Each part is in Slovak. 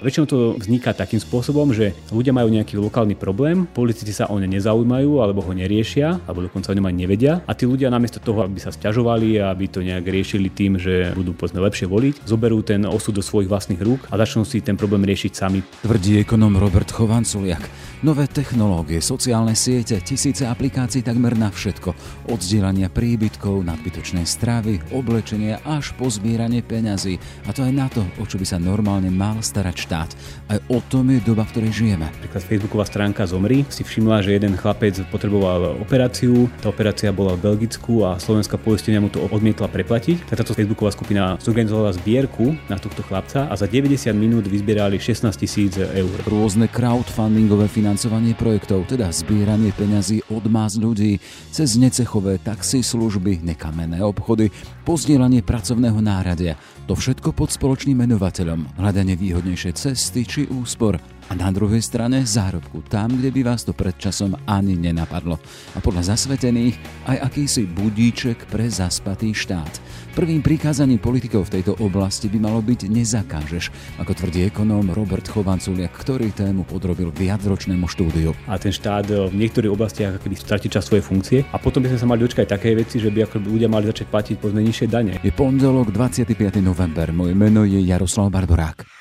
Väčšinou to vzniká takým spôsobom, že ľudia majú nejaký lokálny problém, politici sa o ne nezaujímajú alebo ho neriešia, alebo dokonca o ňom ani nevedia a tí ľudia namiesto toho, aby sa sťažovali a aby to nejak riešili tým, že budú povedzme lepšie voliť, zoberú ten osud do svojich vlastných rúk a začnú si ten problém riešiť sami. Tvrdí ekonom Robert Chovanculiak. Nové technológie, sociálne siete, tisíce aplikácií takmer na všetko. Od zdieľania príbytkov, nadbytočnej stravy, oblečenia až po zbieranie peňazí. A to aj na to, o čo by sa normálne mal starať štát. Aj o tom je doba, v ktorej žijeme. Napríklad Facebooková stránka Zomri si všimla, že jeden chlapec potreboval operáciu, tá operácia bola v Belgicku a slovenská poistenia mu to odmietla preplatiť. Tak táto Facebooková skupina zorganizovala zbierku na tohto chlapca a za 90 minút vyzbierali 16 tisíc eur. Rôzne crowdfundingové financovanie projektov, teda zbieranie peňazí od más ľudí, cez necechové taxi služby, nekamenné obchody, pozdielanie pracovného náradia. To všetko pod spoločným menovateľom, hľadanie výhodnejšej cesty či úspor a na druhej strane zárobku tam, kde by vás to pred časom ani nenapadlo. A podľa zasvetených aj akýsi budíček pre zaspatý štát. Prvým prikázaním politikov v tejto oblasti by malo byť nezakážeš, ako tvrdí ekonóm Robert Chovanculiak, ktorý tému podrobil viacročnému štúdiu. A ten štát v niektorých oblastiach keby stratí čas svoje funkcie a potom by sme sa mali dočkať také veci, že by ako ľudia mali začať platiť povedzme nižšie dane. Je pondelok 25. november. Moje meno je Jaroslav Barborák.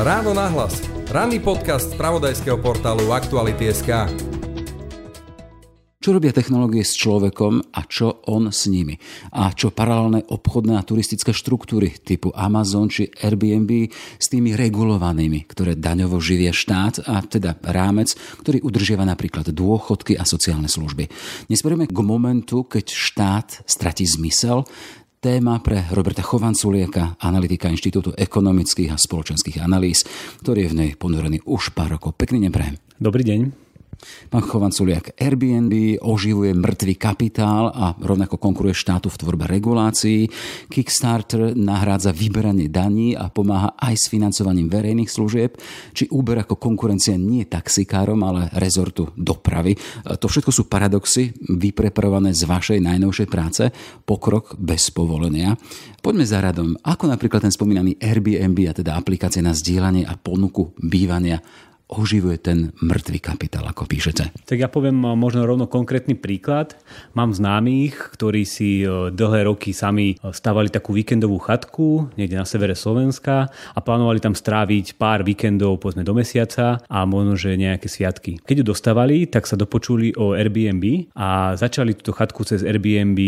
Ráno nahlas. Ranný podcast z pravodajského portálu Aktuality.sk. Čo robia technológie s človekom a čo on s nimi? A čo paralelné obchodné a turistické štruktúry typu Amazon či Airbnb s tými regulovanými, ktoré daňovo živia štát a teda rámec, ktorý udržiava napríklad dôchodky a sociálne služby. Nesmerujeme k momentu, keď štát stratí zmysel, téma pre Roberta Chovanculieka, analytika Inštitútu ekonomických a spoločenských analýz, ktorý je v nej ponorený už pár rokov. Pekný deň. Dobrý deň. Pán Chovanculiak, Airbnb oživuje mŕtvý kapitál a rovnako konkuruje štátu v tvorbe regulácií. Kickstarter nahrádza vyberanie daní a pomáha aj s financovaním verejných služieb. Či Uber ako konkurencia nie taxikárom, ale rezortu dopravy. To všetko sú paradoxy vypreparované z vašej najnovšej práce. Pokrok bez povolenia. Poďme za radom. Ako napríklad ten spomínaný Airbnb, a teda aplikácie na zdieľanie a ponuku bývania oživuje ten mŕtvý kapitál, ako píšete? Tak ja poviem možno rovno konkrétny príklad. Mám známych, ktorí si e, dlhé roky sami e, stavali takú víkendovú chatku niekde na severe Slovenska a plánovali tam stráviť pár víkendov povedzme do mesiaca a možno, že nejaké sviatky. Keď ju dostávali, tak sa dopočuli o Airbnb a začali túto chatku cez Airbnb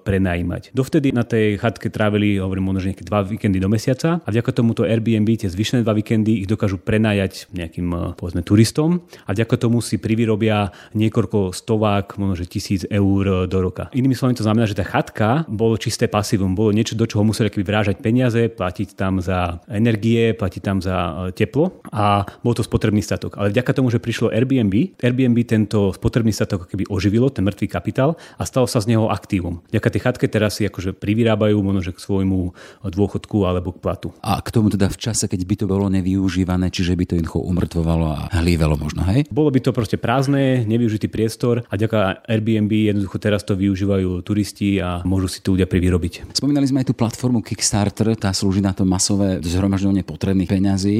prenajímať. Dovtedy na tej chatke trávili, hovorím, možno, že nejaké dva víkendy do mesiaca a vďaka tomuto Airbnb tie zvyšné dva víkendy ich dokážu prenajať nejakým povedzme turistom a vďaka tomu si privyrobia niekoľko stovák, možno že tisíc eur do roka. Inými slovami to znamená, že tá chatka bolo čisté pasívum, bolo niečo, do čoho museli keby vrážať peniaze, platiť tam za energie, platiť tam za e, teplo a bol to spotrebný statok. Ale vďaka tomu, že prišlo Airbnb, Airbnb tento spotrebný statok keby oživilo, ten mŕtvý kapitál a stalo sa z neho aktívum. Vďaka tej chatke teraz si akože privyrábajú možno k svojmu dôchodku alebo k platu. A k tomu teda v čase, keď by to bolo nevyužívané, čiže by to jednoducho umrtvovalo fungovalo a hlívelo možno, hej? Bolo by to proste prázdne, nevyužitý priestor a ďaká Airbnb jednoducho teraz to využívajú turisti a môžu si tu ľudia privyrobiť. Spomínali sme aj tú platformu Kickstarter, tá slúži na to masové zhromažďovanie potrebných peňazí.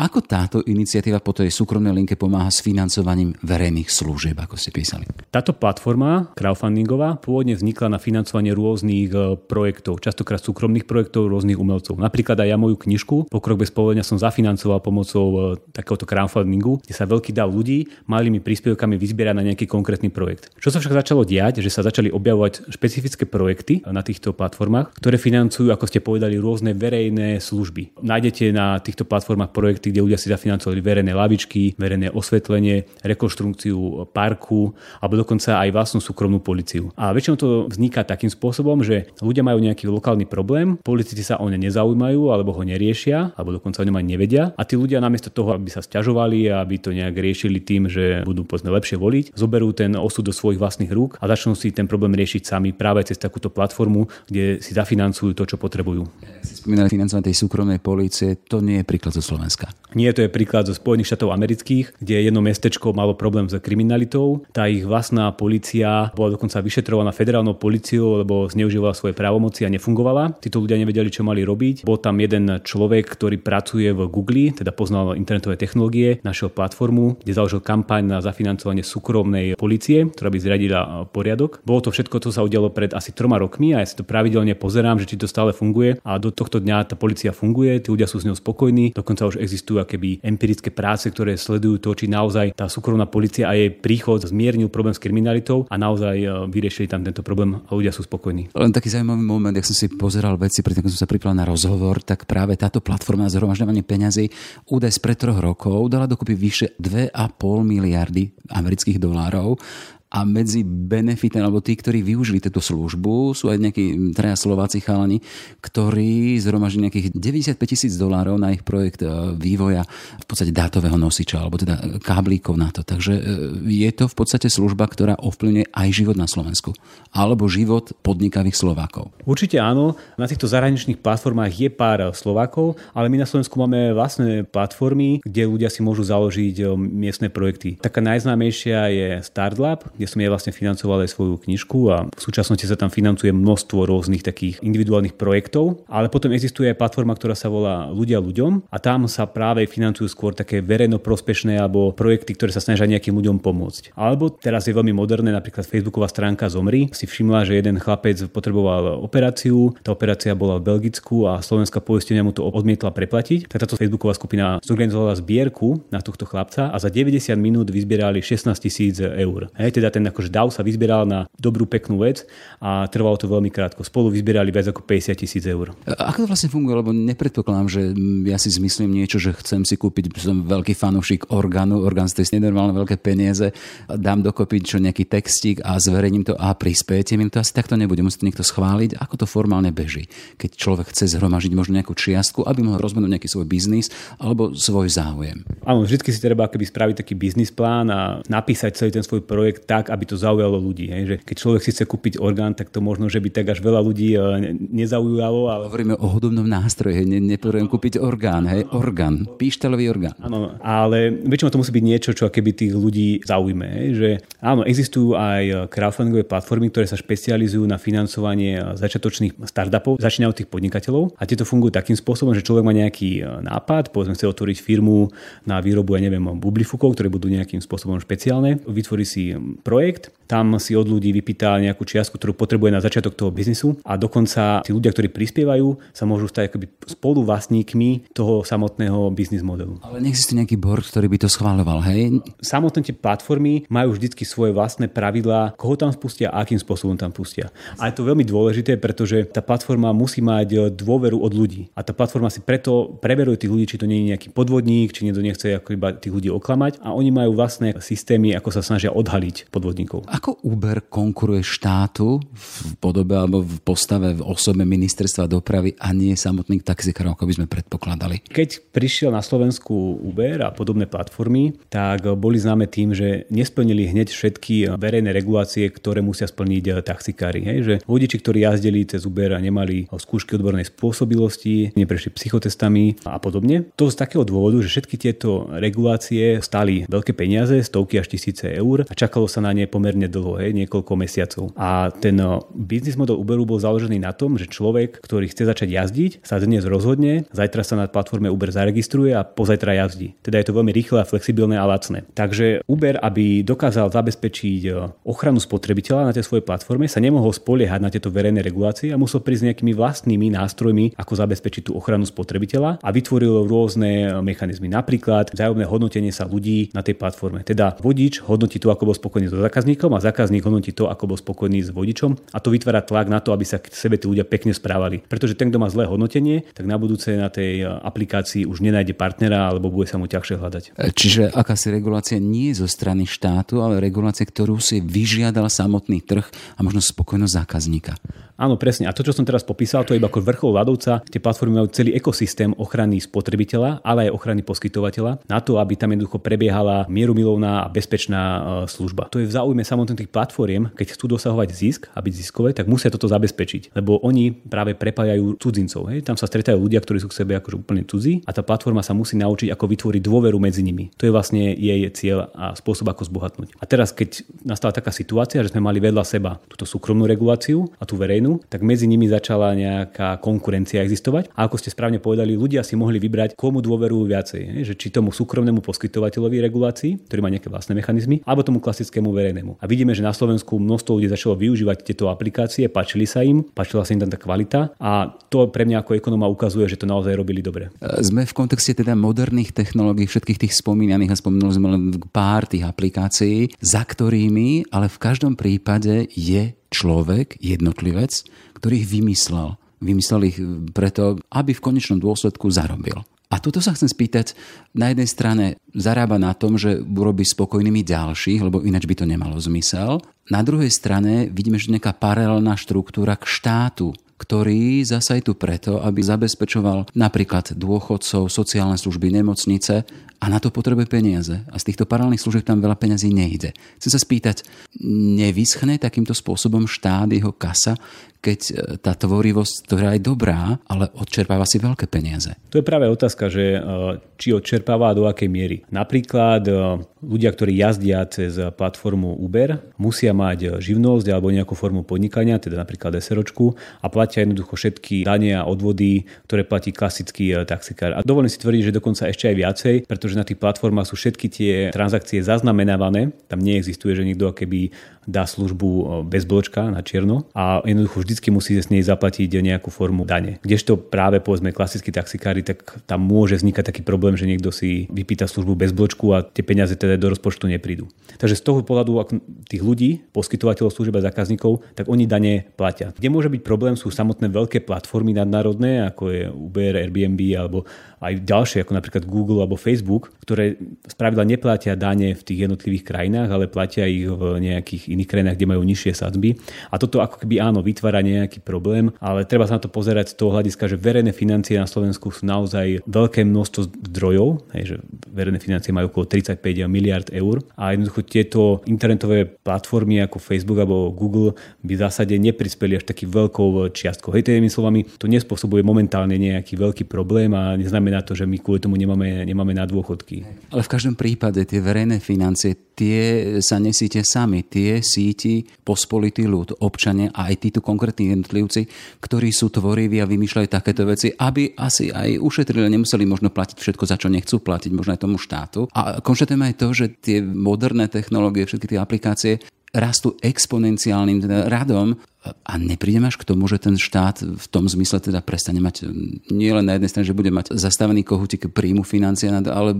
Ako táto iniciatíva po tej súkromnej linke pomáha s financovaním verejných služieb, ako ste písali? Táto platforma crowdfundingová pôvodne vznikla na financovanie rôznych e, projektov, častokrát súkromných projektov rôznych umelcov. Napríklad aj ja moju knižku Pokrok bez povolenia som zafinancoval pomocou e, takéhoto crowdfundingu, kde sa veľký dav ľudí malými príspevkami vyzbierať na nejaký konkrétny projekt. Čo sa však začalo diať, že sa začali objavovať špecifické projekty na týchto platformách, ktoré financujú, ako ste povedali, rôzne verejné služby. Nájdete na týchto platformách projekty, kde ľudia si zafinancovali verejné lavičky, verejné osvetlenie, rekonštrukciu parku alebo dokonca aj vlastnú súkromnú policiu. A väčšinou to vzniká takým spôsobom, že ľudia majú nejaký lokálny problém, politici sa o ne nezaujímajú alebo ho neriešia, alebo dokonca o ňom aj nevedia a tí ľudia namiesto toho, aby sa stiažovali ignorovali a aby to nejak riešili tým, že budú povedzme lepšie voliť, zoberú ten osud do svojich vlastných rúk a začnú si ten problém riešiť sami práve cez takúto platformu, kde si zafinancujú to, čo potrebujú. Si spomínali financovanie tej súkromnej polície, to nie je príklad zo Slovenska. Nie, to je príklad zo Spojených štátov amerických, kde jedno mestečko malo problém s kriminalitou. Tá ich vlastná policia bola dokonca vyšetrovaná federálnou policiou, lebo zneužívala svoje právomoci a nefungovala. Títo ľudia nevedeli, čo mali robiť. Bol tam jeden človek, ktorý pracuje v Google, teda poznal internetové technológie, našiel platformu, kde založil kampaň na zafinancovanie súkromnej policie, ktorá by zriadila poriadok. Bolo to všetko, čo sa udialo pred asi troma rokmi a ja si to pravidelne pozerám, že či to stále funguje a do tohto dňa tá policia funguje, tí ľudia sú s ňou spokojní, dokonca už existujú akéby empirické práce, ktoré sledujú to, či naozaj tá súkromná policia a jej príchod zmiernil problém s kriminalitou a naozaj e, vyriešili tam tento problém a ľudia sú spokojní. Len taký zaujímavý moment, ak som si pozeral veci, predtým som sa pripravil na rozhovor, tak práve táto platforma na zhromažďovanie peňazí údaj z pred troch rokov dala dokopy vyše 2,5 miliardy amerických dolárov a medzi benefitem, alebo tí, ktorí využili túto službu, sú aj nejakí traja Slováci chalani, ktorí zhromaždili nejakých 95 tisíc dolárov na ich projekt e, vývoja v podstate dátového nosiča, alebo teda káblíkov na to. Takže e, je to v podstate služba, ktorá ovplyvňuje aj život na Slovensku. Alebo život podnikavých Slovákov. Určite áno. Na týchto zahraničných platformách je pár Slovákov, ale my na Slovensku máme vlastné platformy, kde ľudia si môžu založiť e, miestne projekty. Taká najznámejšia je Startlab, kde som ja vlastne financoval aj svoju knižku a v súčasnosti sa tam financuje množstvo rôznych takých individuálnych projektov, ale potom existuje aj platforma, ktorá sa volá Ľudia ľuďom a tam sa práve financujú skôr také verejnoprospešné alebo projekty, ktoré sa snažia nejakým ľuďom pomôcť. Alebo teraz je veľmi moderné, napríklad Facebooková stránka Zomri si všimla, že jeden chlapec potreboval operáciu, tá operácia bola v Belgicku a slovenská poistenia mu to odmietla preplatiť, tak táto Facebooková skupina zorganizovala zbierku na tohto chlapca a za 90 minút vyzbierali 16 tisíc eur. Hej, teda ten akože dav sa vyzbieral na dobrú peknú vec a trvalo to veľmi krátko. Spolu vyzbierali viac ako 50 tisíc eur. Ako to vlastne funguje? Lebo nepredpokladám, že ja si zmyslím niečo, že chcem si kúpiť, som veľký fanúšik orgánu, orgán tej nenormálne veľké peniaze, dám dokopy čo nejaký textík a zverejním to a prispiejete mi, to asi takto nebude. Musí to niekto schváliť. Ako to formálne beží? Keď človek chce zhromažiť možno nejakú čiastku, aby mohol rozbehnúť nejaký svoj biznis alebo svoj záujem. Áno, vždy si treba keby spraviť taký biznis plán a napísať celý ten svoj projekt tak, aby to zaujalo ľudí. Hej. Že keď človek si chce kúpiť orgán, tak to možno, že by tak až veľa ľudí e, nezaujalo. Ale... Hovoríme o hudobnom nástroji, ne, nepotrebujem kúpiť orgán, hej, orgán, píštelový orgán. Áno, ale väčšinou to musí byť niečo, čo keby tých ľudí zaujme. Hej. Že áno, existujú aj crowdfundingové platformy, ktoré sa špecializujú na financovanie začiatočných startupov, začínajú tých podnikateľov a tieto fungujú takým spôsobom, že človek má nejaký e, nápad, povedzme chce otvoriť firmu na výrobu, ja neviem, bublifukov, ktoré budú nejakým spôsobom špeciálne, vytvorí si projekt, tam si od ľudí vypýta nejakú čiastku, ktorú potrebuje na začiatok toho biznisu a dokonca tí ľudia, ktorí prispievajú, sa môžu stať akoby spolu vlastníkmi toho samotného biznis modelu. Ale neexistuje nejaký board, ktorý by to schváľoval, hej? Samotné tie platformy majú vždycky svoje vlastné pravidlá, koho tam spustia a akým spôsobom tam pustia. A je to veľmi dôležité, pretože tá platforma musí mať dôveru od ľudí. A tá platforma si preto preveruje tých ľudí, či to nie je nejaký podvodník, či niekto nechce ako iba tých ľudí oklamať. A oni majú vlastné systémy, ako sa snažia odhaliť podvodníkov. Ako Uber konkuruje štátu v podobe alebo v postave v osobe ministerstva dopravy a nie samotných taxikárov, ako by sme predpokladali? Keď prišiel na Slovensku Uber a podobné platformy, tak boli známe tým, že nesplnili hneď všetky verejné regulácie, ktoré musia splniť taxikári. Hej? Že vodiči, ktorí jazdili cez Uber a nemali skúšky odbornej spôsobilosti, neprešli psychotestami a podobne. To z takého dôvodu, že všetky tieto regulácie stali veľké peniaze, stovky až tisíce eur a čakalo sa na ne pomerne dlho, hej, niekoľko mesiacov. A ten eh, biznis model Uberu bol založený na tom, že človek, ktorý chce začať jazdiť, sa dnes rozhodne, zajtra sa na platforme Uber zaregistruje a pozajtra jazdí. Teda je to veľmi rýchle a flexibilné a lacné. Takže Uber, aby dokázal zabezpečiť eh, ochranu spotrebiteľa na tej svojej platforme, sa nemohol spoliehať na tieto verejné regulácie a musel prísť nejakými vlastnými nástrojmi, ako zabezpečiť tú ochranu spotrebiteľa a vytvoril rôzne eh, mechanizmy. Napríklad vzájomné hodnotenie sa ľudí na tej platforme. Teda vodič hodnotí to, ako bol spokojný so zákazníkom a zákazník hodnotí to, ako bol spokojný s vodičom a to vytvára tlak na to, aby sa k sebe tí ľudia pekne správali. Pretože ten, kto má zlé hodnotenie, tak na budúce na tej e, aplikácii už nenájde partnera alebo bude sa mu ťažšie hľadať. E, čiže akási regulácia nie zo strany štátu, ale regulácia, ktorú si vyžiadal samotný trh a možno spokojnosť zákazníka. Áno, presne. A to, čo som teraz popísal, to je iba ako vrchol ľadovca. Tie platformy majú celý ekosystém ochrany spotrebiteľa, ale aj ochrany poskytovateľa na to, aby tam jednoducho prebiehala mierumilovná a bezpečná e, služba. To je v záujme samotných tých platformiem, keď chcú dosahovať zisk a byť ziskové, tak musia toto zabezpečiť, lebo oni práve prepájajú cudzincov. Hej. Tam sa stretajú ľudia, ktorí sú k sebe akože úplne cudzí a tá platforma sa musí naučiť, ako vytvoriť dôveru medzi nimi. To je vlastne jej cieľ a spôsob, ako zbohatnúť. A teraz, keď nastala taká situácia, že sme mali vedľa seba túto súkromnú reguláciu a tú verejnú, tak medzi nimi začala nejaká konkurencia existovať. A ako ste správne povedali, ľudia si mohli vybrať, komu dôverujú viacej. Že či tomu súkromnému poskytovateľovi regulácií, ktorý má nejaké vlastné mechanizmy, alebo tomu klasickému verejnému. A vidíme, že na Slovensku množstvo ľudí začalo využívať tieto aplikácie, páčili sa im, páčila sa im tam tá kvalita a to pre mňa ako ekonóma ukazuje, že to naozaj robili dobre. Sme v kontexte teda moderných technológií, všetkých tých spomínaných a spomenuli sme len pár tých aplikácií, za ktorými, ale v každom prípade je človek, jednotlivec, ktorý ich vymyslel. Vymyslel ich preto, aby v konečnom dôsledku zarobil. A toto sa chcem spýtať, na jednej strane zarába na tom, že urobí spokojnými ďalších, lebo ináč by to nemalo zmysel. Na druhej strane vidíme, že nejaká paralelná štruktúra k štátu, ktorý zasa je tu preto, aby zabezpečoval napríklad dôchodcov, sociálne služby, nemocnice a na to potrebuje peniaze. A z týchto paralelných služieb tam veľa peniazí nejde. Chcem sa spýtať, nevyschne takýmto spôsobom štát, jeho kasa, keď e, tá tvorivosť, ktorá je dobrá, ale odčerpáva si veľké peniaze? To je práve otázka, že e, či odčerpáva a do akej miery. Napríklad e, ľudia, ktorí jazdia cez platformu Uber, musia mať živnosť alebo nejakú formu podnikania, teda napríklad SROčku a platia jednoducho všetky dane a odvody, ktoré platí klasický taxikár. A dovolím si tvrdiť, že dokonca ešte aj viacej, pretože na tých platformách sú všetky tie transakcie zaznamenávané. Tam neexistuje, že niekto keby dá službu bez bločka na čierno a jednoducho vždycky musí z nej zaplatiť nejakú formu dane. Kdežto práve povedzme klasickí taxikári, tak tam môže vznikať taký problém, že niekto si vypýta službu bez bločku a tie peniaze teda do rozpočtu neprídu. Takže z toho pohľadu tých ľudí, poskytovateľov služieb a zákazníkov, tak oni dane platia. Kde môže byť problém sú samotné veľké platformy nadnárodné, ako je Uber, Airbnb alebo aj ďalšie, ako napríklad Google alebo Facebook, ktoré spravidla neplatia dane v tých jednotlivých krajinách, ale platia ich v nejakých iných krajinách, kde majú nižšie sadzby. A toto ako keby áno, vytvára nejaký problém, ale treba sa na to pozerať z toho hľadiska, že verejné financie na Slovensku sú naozaj veľké množstvo zdrojov, hej, že verejné financie majú okolo 35 miliard eur a jednoducho tieto internetové platformy ako Facebook alebo Google by v zásade neprispeli až taký veľkou čiastkou. Hej, tými slovami, to nespôsobuje momentálne nejaký veľký problém a neznamená znamená to, že my kvôli tomu nemáme, nemáme na dôchodky. Ale v každom prípade tie verejné financie, tie sa nesíte sami, tie síti pospolitý ľud, občania a aj títo konkrétni jednotlivci, ktorí sú tvoriví a vymýšľajú takéto veci, aby asi aj ušetrili, nemuseli možno platiť všetko, za čo nechcú platiť, možno aj tomu štátu. A konštatujeme aj to, že tie moderné technológie, všetky tie aplikácie rastú exponenciálnym radom a neprídem až k tomu, že ten štát v tom zmysle teda prestane mať nie len na jednej strane, že bude mať zastavený kohutík príjmu financia, ale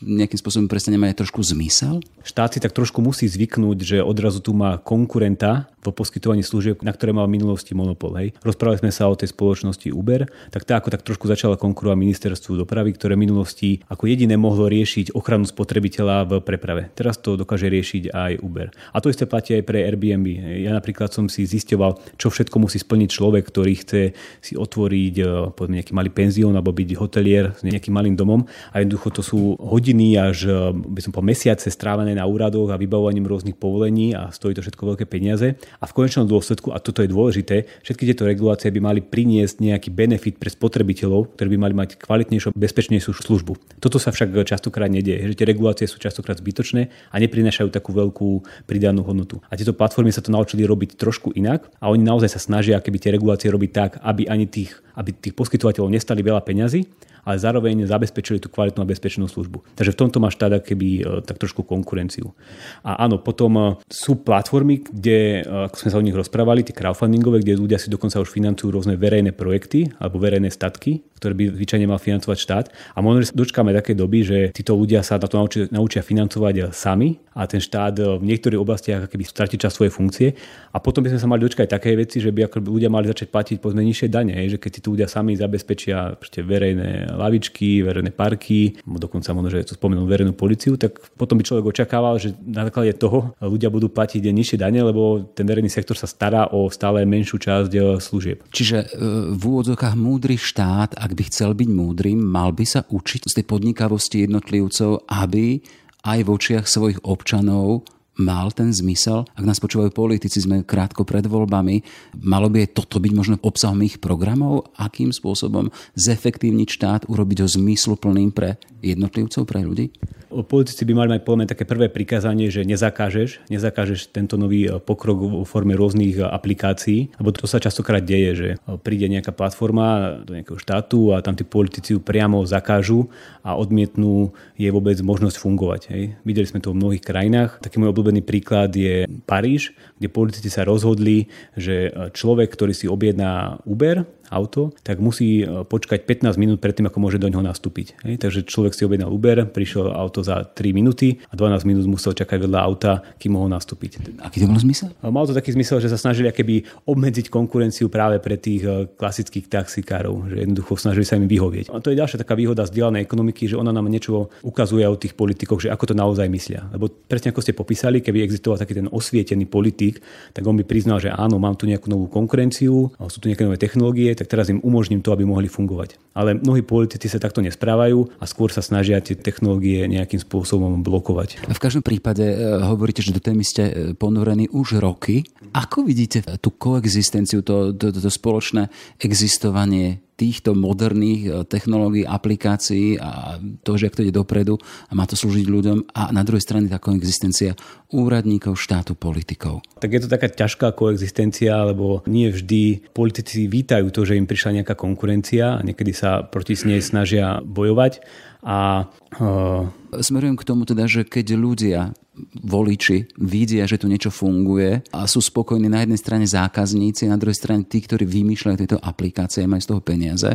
nejakým spôsobom prestane mať aj trošku zmysel? Štát si tak trošku musí zvyknúť, že odrazu tu má konkurenta v poskytovaní služieb, na ktoré mal v minulosti monopol. Hej. Rozprávali sme sa o tej spoločnosti Uber, tak tá ako tak trošku začala konkurovať ministerstvu dopravy, ktoré v minulosti ako jediné mohlo riešiť ochranu spotrebiteľa v preprave. Teraz to dokáže riešiť aj Uber. A to isté platí aj pre Airbnb. Ja napríklad som si zisťoval, čo všetko musí splniť človek, ktorý chce si otvoriť e, povedzme, nejaký malý penzión alebo byť hotelier s nejakým malým domom. A jednoducho to sú hodiny až e, by som po mesiace strávené na úradoch a vybavovaním rôznych povolení a stojí to všetko veľké peniaze. A v konečnom dôsledku, a toto je dôležité, všetky tieto regulácie by mali priniesť nejaký benefit pre spotrebiteľov, ktorí by mali mať kvalitnejšiu, bezpečnejšiu službu. Toto sa však častokrát nedieje, že tie regulácie sú častokrát zbytočné a neprinášajú takú veľkú pridanú hodnotu. A tieto platformy sa to naučili robiť trošku inak a oni naozaj sa snažia keby tie regulácie robiť tak, aby ani tých, aby tých poskytovateľov nestali veľa peňazí, ale zároveň zabezpečili tú kvalitnú a bezpečnú službu. Takže v tomto má štát keby e, tak trošku konkurenciu. A áno, potom e, sú platformy, kde, e, ako sme sa o nich rozprávali, tie crowdfundingové, kde ľudia si dokonca už financujú rôzne verejné projekty alebo verejné statky, ktoré by zvyčajne mal financovať štát. A možno dočkáme také doby, že títo ľudia sa na to naučia, naučia financovať sami a ten štát v niektorých oblastiach keby stratí čas svoje funkcie. A potom by sme sa mali dočkať také veci, že by ako ľudia mali začať platiť po nižšie dane, že keď títo ľudia sami zabezpečia verejné lavičky, verejné parky, dokonca možno, že to spomenul verejnú policiu, tak potom by človek očakával, že na základe toho ľudia budú platiť nižšie dane, lebo ten verejný sektor sa stará o stále menšiu časť e, služieb. Čiže e, v úvodzokách múdry štát, ak by chcel byť múdrym, mal by sa učiť z tej podnikavosti jednotlivcov, aby aj v očiach svojich občanov mal ten zmysel? Ak nás počúvajú politici, sme krátko pred voľbami, malo by toto byť možno obsahom ich programov? Akým spôsobom zefektívniť štát, urobiť ho zmysluplným pre jednotlivcov, pre ľudí? Politici by mali mať podľa také prvé prikázanie, že nezakážeš, nezakážeš tento nový e, pokrok vo forme rôznych e, aplikácií, lebo to sa častokrát deje, že e, príde nejaká platforma do nejakého štátu a tam tí politici ju priamo zakážu a odmietnú jej vôbec možnosť fungovať. Hej. Videli sme to v mnohých krajinách. Taký môj obľúbený príklad je Paríž, kde politici sa rozhodli, že človek, ktorý si objedná Uber, auto, tak musí e, počkať 15 minút predtým, ako môže do ňoho nastúpiť. Hej? Takže človek si objednal Uber, prišiel auto za 3 minúty a 12 minút musel čakať vedľa auta, kým mohol nastúpiť. Aký to mal zmysel? Mal to taký zmysel, že sa snažili keby obmedziť konkurenciu práve pre tých e, klasických taxikárov, že jednoducho snažili sa im vyhovieť. A to je ďalšia taká výhoda zdieľanej ekonomiky, že ona nám niečo ukazuje o tých politikoch, že ako to naozaj myslia. Lebo presne ako ste popísali, keby existoval taký ten osvietený politik, tak on by priznal, že áno, mám tu nejakú novú konkurenciu, sú tu nejaké nové technológie, tak teraz im umožním to, aby mohli fungovať. Ale mnohí politici sa takto nesprávajú a skôr sa snažia tie technológie nejakým spôsobom blokovať. V každom prípade e, hovoríte, že do témy ste ponorení už roky. Ako vidíte tú koexistenciu, to, to, to spoločné existovanie týchto moderných e, technológií, aplikácií a to, že ak to ide dopredu a má to slúžiť ľuďom a na druhej strane tá koexistencia úradníkov, štátu, politikov. Tak je to taká ťažká koexistencia, lebo nie vždy politici vítajú to, že im prišla nejaká konkurencia a niekedy sa proti nej snažia bojovať. A, uh... Smerujem k tomu teda, že keď ľudia voliči vidia, že tu niečo funguje a sú spokojní na jednej strane zákazníci, na druhej strane tí, ktorí vymýšľajú tieto aplikácie, majú z toho peniaze.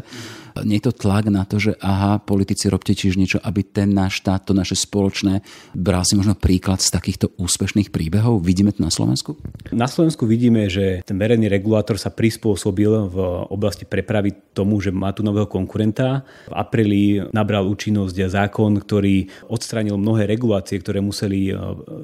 Nie je to tlak na to, že aha, politici robte tiež niečo, aby ten náš štát, to naše spoločné, bral si možno príklad z takýchto úspešných príbehov. Vidíme to na Slovensku? Na Slovensku vidíme, že ten verejný regulátor sa prispôsobil v oblasti prepravy tomu, že má tu nového konkurenta. V apríli nabral účinnosť zákon, ktorý odstranil mnohé regulácie, ktoré museli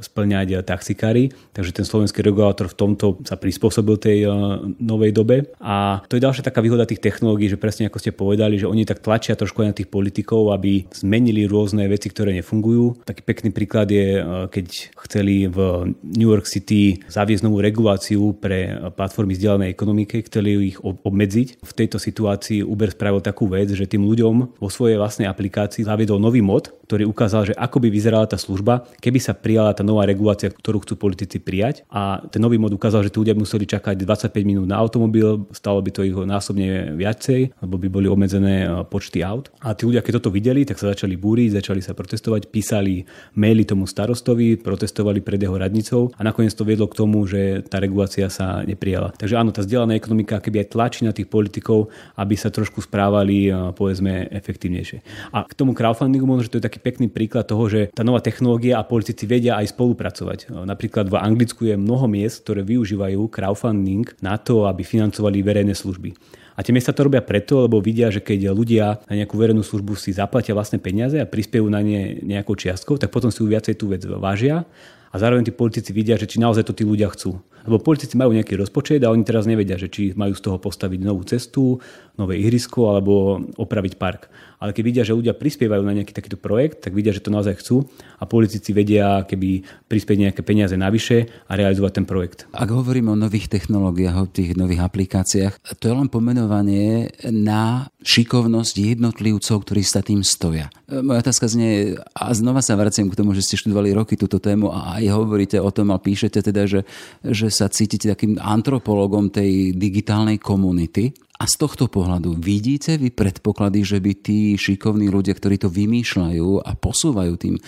splňať taxikári, takže ten slovenský regulátor v tomto sa prispôsobil tej eh, novej dobe. A to je ďalšia taká výhoda tých technológií, že presne ako ste povedali, že oni tak tlačia trošku na tých politikov, aby zmenili rôzne veci, ktoré nefungujú. Taký pekný príklad je, eh, keď chceli v New York City zaviesť novú reguláciu pre platformy vzdialenej ekonomike, chceli ich obmedziť. V tejto situácii Uber spravil takú vec, že tým ľuďom vo svojej vlastnej aplikácii zaviedol nový mod, ktorý ukázal, že ako by vyzerala tá služba, keby sa prijala tá nová regulácia, ktorú chcú politici prijať. A ten nový mod ukázal, že tí ľudia museli čakať 25 minút na automobil, stalo by to ich násobne viacej, lebo by boli obmedzené e, počty aut. A tí ľudia, keď toto videli, tak sa začali búriť, začali sa protestovať, písali maily tomu starostovi, protestovali pred jeho radnicou a nakoniec to viedlo k tomu, že tá regulácia sa neprijala. Takže áno, tá zdieľaná ekonomika keby aj tlačí na tých politikov, aby sa trošku správali e, povedzme efektívnejšie. A k tomu crowdfundingu možno, že to je taký pekný príklad toho, že tá nová technológia a politici vedia aj spolupracovať. Napríklad v Anglicku je mnoho miest, ktoré využívajú crowdfunding na to, aby financovali verejné služby. A tie miesta to robia preto, lebo vidia, že keď ľudia na nejakú verejnú službu si zaplatia vlastné peniaze a prispievajú na ne nejakou čiastkou, tak potom si ju viacej tú vec vážia a zároveň tí politici vidia, že či naozaj to tí ľudia chcú. Lebo politici majú nejaký rozpočet a oni teraz nevedia, že či majú z toho postaviť novú cestu, nové ihrisko alebo opraviť park ale keď vidia, že ľudia prispievajú na nejaký takýto projekt, tak vidia, že to naozaj chcú a politici vedia keby prispieť nejaké peniaze navyše a realizovať ten projekt. Ak hovoríme o nových technológiách, o tých nových aplikáciách, to je len pomenovanie na šikovnosť jednotlivcov, ktorí sa tým stoja. Moja otázka znie, a znova sa vraciam k tomu, že ste študovali roky túto tému a aj hovoríte o tom a píšete teda, že, že sa cítite takým antropologom tej digitálnej komunity. A z tohto pohľadu vidíte vy predpoklady, že by tí šikovní ľudia, ktorí to vymýšľajú a posúvajú tým e,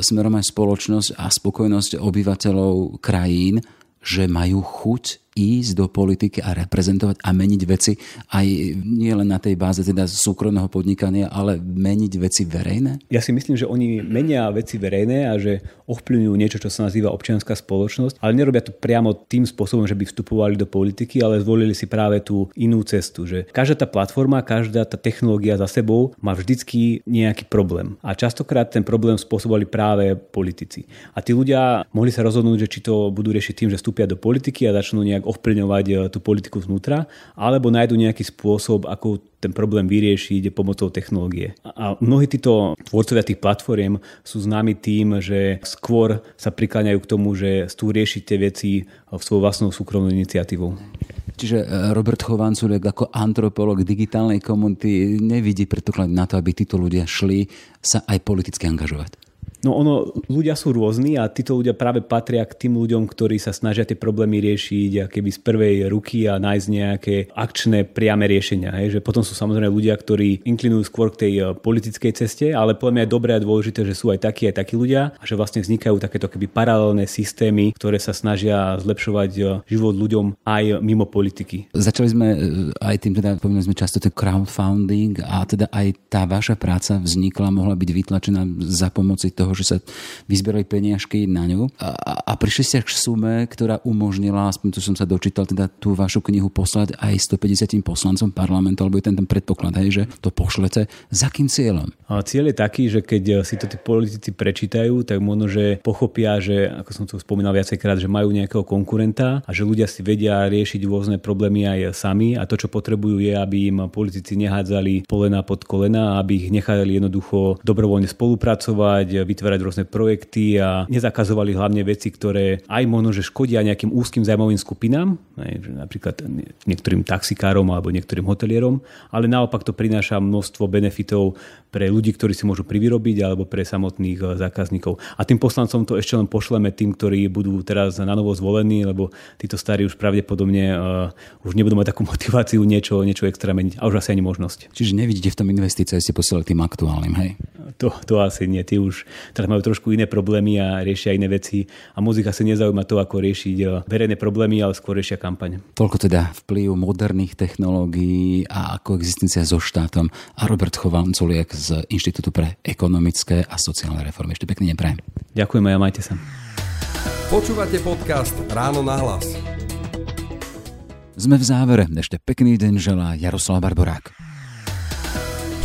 smerom aj spoločnosť a spokojnosť obyvateľov krajín, že majú chuť ísť do politiky a reprezentovať a meniť veci aj nie len na tej báze teda súkromného podnikania, ale meniť veci verejné? Ja si myslím, že oni menia veci verejné a že ovplyvňujú niečo, čo sa nazýva občianská spoločnosť, ale nerobia to priamo tým spôsobom, že by vstupovali do politiky, ale zvolili si práve tú inú cestu, že každá tá platforma, každá tá technológia za sebou má vždycky nejaký problém. A častokrát ten problém spôsobovali práve politici. A tí ľudia mohli sa rozhodnúť, že či to budú riešiť tým, že vstúpia do politiky a začnú nejak ovplyvňovať e, tú politiku znútra, alebo nájdu nejaký spôsob, ako ten problém vyriešiť pomocou technológie. A mnohí títo tvorcovia tých platform sú známi tým, že skôr sa prikláňajú k tomu, že chcú riešiť tie veci svojou vlastnou súkromnou iniciatívou. Čiže e, Robert Chovanculek ako antropolog digitálnej komunity nevidí predpoklad na to, aby títo ľudia šli sa aj politicky angažovať. No ono, ľudia sú rôzni a títo ľudia práve patria k tým ľuďom, ktorí sa snažia tie problémy riešiť a keby z prvej ruky a nájsť nejaké akčné priame riešenia. Hej. Že potom sú samozrejme ľudia, ktorí inklinujú skôr k tej e, politickej ceste, ale podľa mňa je dobré a dôležité, že sú aj takí aj takí ľudia a že vlastne vznikajú takéto keby paralelné systémy, ktoré sa snažia zlepšovať e, život ľuďom aj mimo politiky. Začali sme e, aj tým, teda povedali sme často ten crowdfunding a teda aj tá vaša práca vznikla, mohla byť vytlačená za pomoci toho, toho, že sa vyzberali peniažky na ňu a, a prišli ste k sume, ktorá umožnila, aspoň tu som sa dočítal, teda tú vašu knihu poslať aj 150 poslancom parlamentu, alebo je ten, ten predpoklad, hej, že to pošlete. Za akým cieľom? A cieľ je taký, že keď si to tí politici prečítajú, tak možno, že pochopia, že, ako som to spomínal viacejkrát, že majú nejakého konkurenta a že ľudia si vedia riešiť rôzne problémy aj sami a to, čo potrebujú je, aby im politici nehádzali polena pod kolena, aby ich nechali jednoducho dobrovoľne spolupracovať, rôzne projekty a nezakazovali hlavne veci, ktoré aj možno, že škodia nejakým úzkým zájmovým skupinám, napríklad niektorým taxikárom alebo niektorým hotelierom, ale naopak to prináša množstvo benefitov pre ľudí, ktorí si môžu privyrobiť alebo pre samotných eh, zákazníkov. A tým poslancom to ešte len pošleme tým, ktorí budú teraz na novo zvolení, lebo títo starí už pravdepodobne uh, už nebudú mať takú motiváciu niečo, niečo extra meniť a už asi ani možnosť. Čiže nevidíte v tom investície, ste posielali tým aktuálnym, hej? To, to asi nie. Tí už teraz majú trošku iné problémy a riešia iné veci a muzika sa nezaujíma to, ako riešiť eh, verejné problémy, ale skôr riešia kampaň. Toľko teda vplyv moderných technológií a koexistencia so štátom a Robert Chovanculiek z Inštitútu pre ekonomické a sociálne reformy. Ešte pekný deň prajem. Ďakujem a majte sa. Počúvate podcast Ráno na hlas. Sme v závere. Ešte pekný deň želá Jaroslav Barborák.